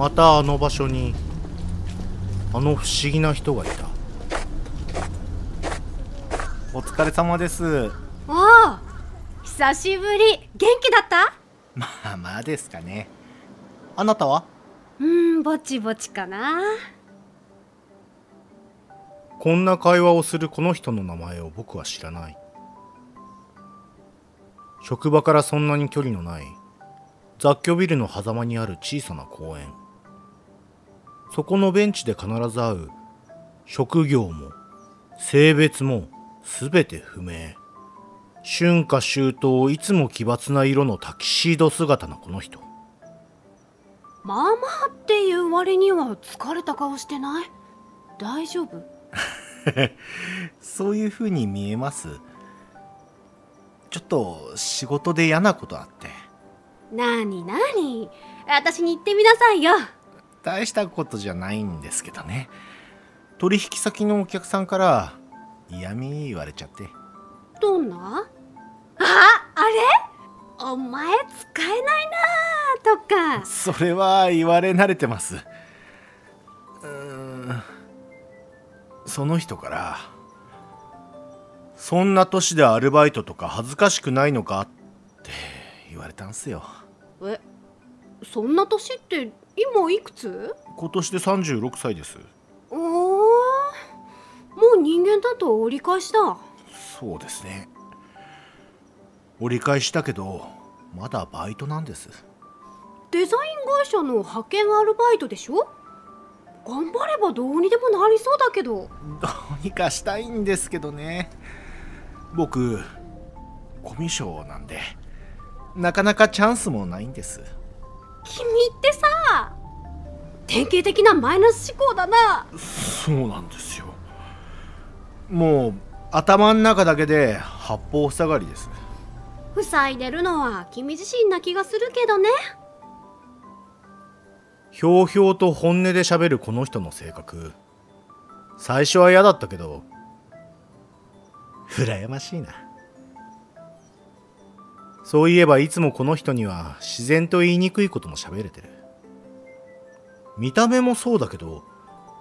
またあの場所にあの不思議な人がいた。お疲れ様です。おお久しぶり。元気だった？まあまあですかね。あなたは？うんぼちぼちかな。こんな会話をするこの人の名前を僕は知らない。職場からそんなに距離のない雑居ビルの狭間にある小さな公園そこのベンチで必ず会う。職業も性別も全て不明。春夏秋冬いつも奇抜な色のタキシード姿のこの人。まあまあっていう割には疲れた顔してない？大丈夫？そういう風に見えます。ちょっと仕事で嫌なことあって。なになに？私に言ってみなさいよ大したことじゃないんですけどね。取引先のお客さんから嫌味言われちゃって。どんな？ああれ？お前使えないなとか。それは言われ慣れてます。うーん。その人から「そんな年でアルバイトとか恥ずかしくないのか?」って言われたんすよ。えそんな年って今いくつ？今年で36歳です。おおもう人間だと折り返しだ。そうですね。折り返したけどまだバイトなんです。デザイン会社の派遣アルバイトでしょ？頑張ればどうにでもなりそうだけど。どうにかしたいんですけどね。僕コミュ障なんでなかなかチャンスもないんです君ってさ典型的なマイナス思考だな。そうなんですよ。もう頭の中だけで八方塞がりです塞いでるのは君自身な気がするけどね。ひょうひょうと本音で喋るこの人の性格。最初は嫌だったけど羨ましいなそういえばいつもこの人には自然と言いにくいことも喋れてる。見た目もそうだけど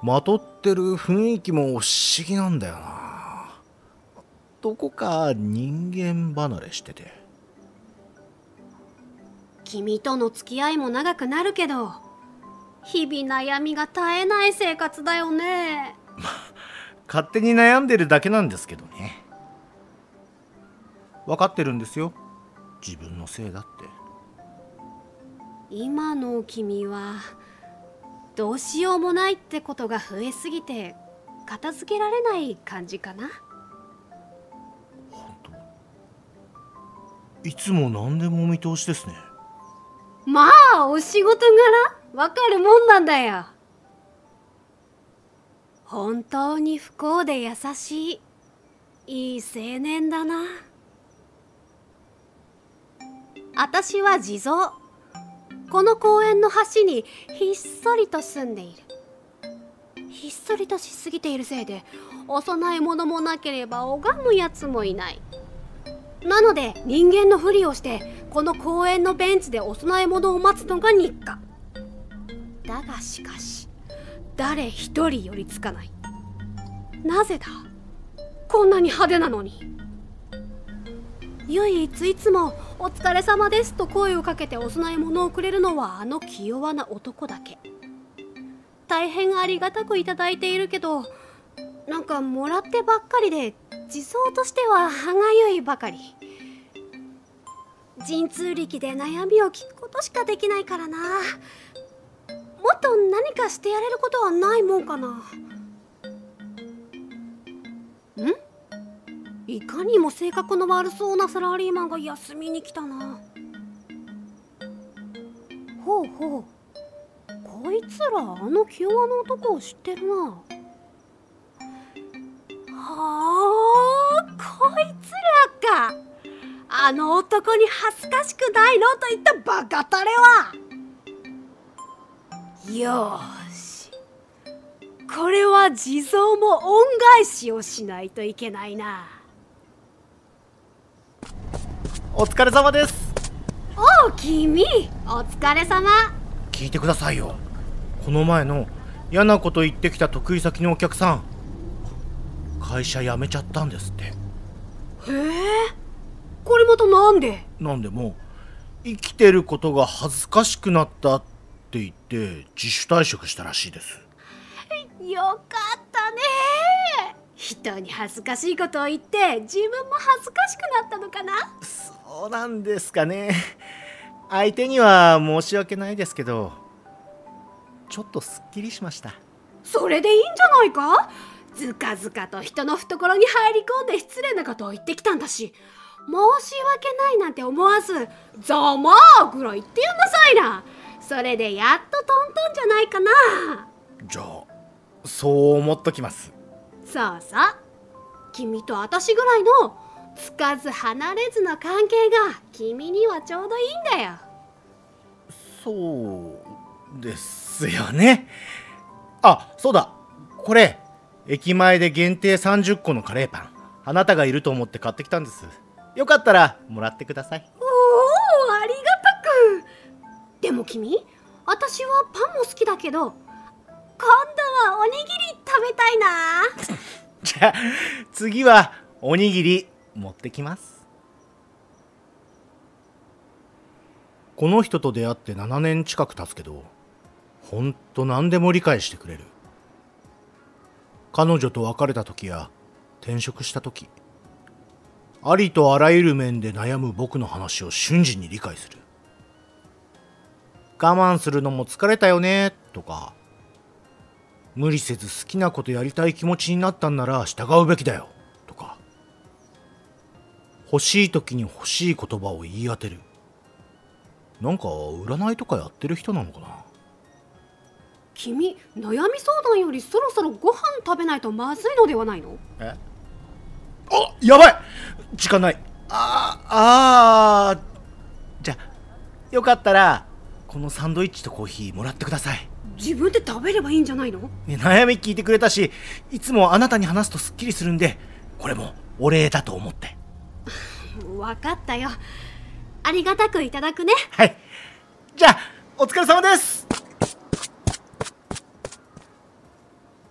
まとってる雰囲気も不思議なんだよな。どこか人間離れしてて。君との付き合いも長くなるけど日々悩みが絶えない生活だよね。勝手に悩んでるだけなんですけどね。分かってるんですよ自分のせいだって。今の君はどうしようもないってことが増えすぎて片付けられない感じかな。本当？いつも何でもお見通しですね。まあお仕事柄？わかるもんなんだよ。本当に不幸で優しいいい青年だな私は地蔵。この公園の橋にひっそりと住んでいる。ひっそりとしすぎているせいでお供え物もなければ拝むやつもいない。なので人間のふりをしてこの公園のベンチでお供え物を待つのが日課。だがしかし誰一人寄りつかない。なぜだ？こんなに派手なのに。唯一いつも「お疲れ様です」と声をかけてお供え物をくれるのはあの気弱な男だけ。大変ありがたくいただいているけどなんかもらってばっかりで地蔵としては歯がゆいばかり。神通力で悩みを聞くことしかできないからな。もっと何かしてやれることはないもんかな。いかにも性格の悪そうなサラリーマンが休みに来たな。ほうほう。こいつらあの気弱な男を知ってるな。はあこいつらか。あの男に恥ずかしくないのと言ったバカタレは。よーし。これは地蔵も恩返しをしないといけないな。お疲れ様です。おお君。お疲れ様。聞いてくださいよ。この前の嫌なこと言ってきた得意先のお客さん。会社辞めちゃったんですって。へえこれまたなんで？なんでも生きてることが恥ずかしくなったって言って自主退職したらしいです。よかったね人に恥ずかしいことを言って自分も恥ずかしくなったのかな？そうなんですかね。相手には申し訳ないですけどちょっとすっきりしました。それでいいんじゃないか？ずかずかと人の懐に入り込んで失礼なことを言ってきたんだし申し訳ないなんて思わず「ざまあ!」ぐらい言ってやんなさいな。それでやっとトントンじゃないかな。じゃあそう思っときますそうそう君と私ぐらいのつかず離れずの関係が君にはちょうどいいんだよ。そうですよね。あそうだ。これ駅前で限定30個のカレーパン。あなたがいると思って買ってきたんです。よかったらもらってください。おおありがたく。でも君私はパンも好きだけど今度はおにぎり食べたいな。じゃあ次はおにぎり持ってきます。この人と出会って7年近く経つけどほんと何でも理解してくれる。彼女と別れた時や転職した時ありとあらゆる面で悩む僕の話を瞬時に理解する。我慢するのも疲れたよねとか無理せず好きなことやりたい気持ちになったんなら従うべきだよ。とか。欲しい時に欲しい言葉を言い当てる。なんか占いとかやってる人なのかな。君悩み相談よりそろそろご飯食べないとまずいのではないの？え？あやばい！時間ない。ああー。じゃあよかったらこのサンドイッチとコーヒーもらってください自分で食べればいいんじゃないの？ね悩み聞いてくれたしいつもあなたに話すとすっきりするんでこれもお礼だと思って。分かったよ。ありがたくいただくね。はい。じゃあお疲れ様です。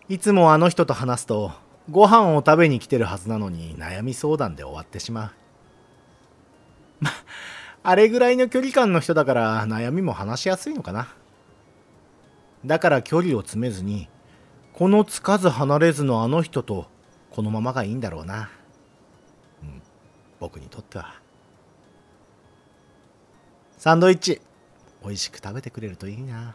いつもあの人と話すとご飯を食べに来てるはずなのに悩み相談で終わってしまう。まあれぐらいの距離感の人だから悩みも話しやすいのかなだから距離を詰めずにこのつかず離れずのあの人とこのままがいいんだろうな。うん僕にとっては。サンドイッチ美味しく食べてくれるといいな。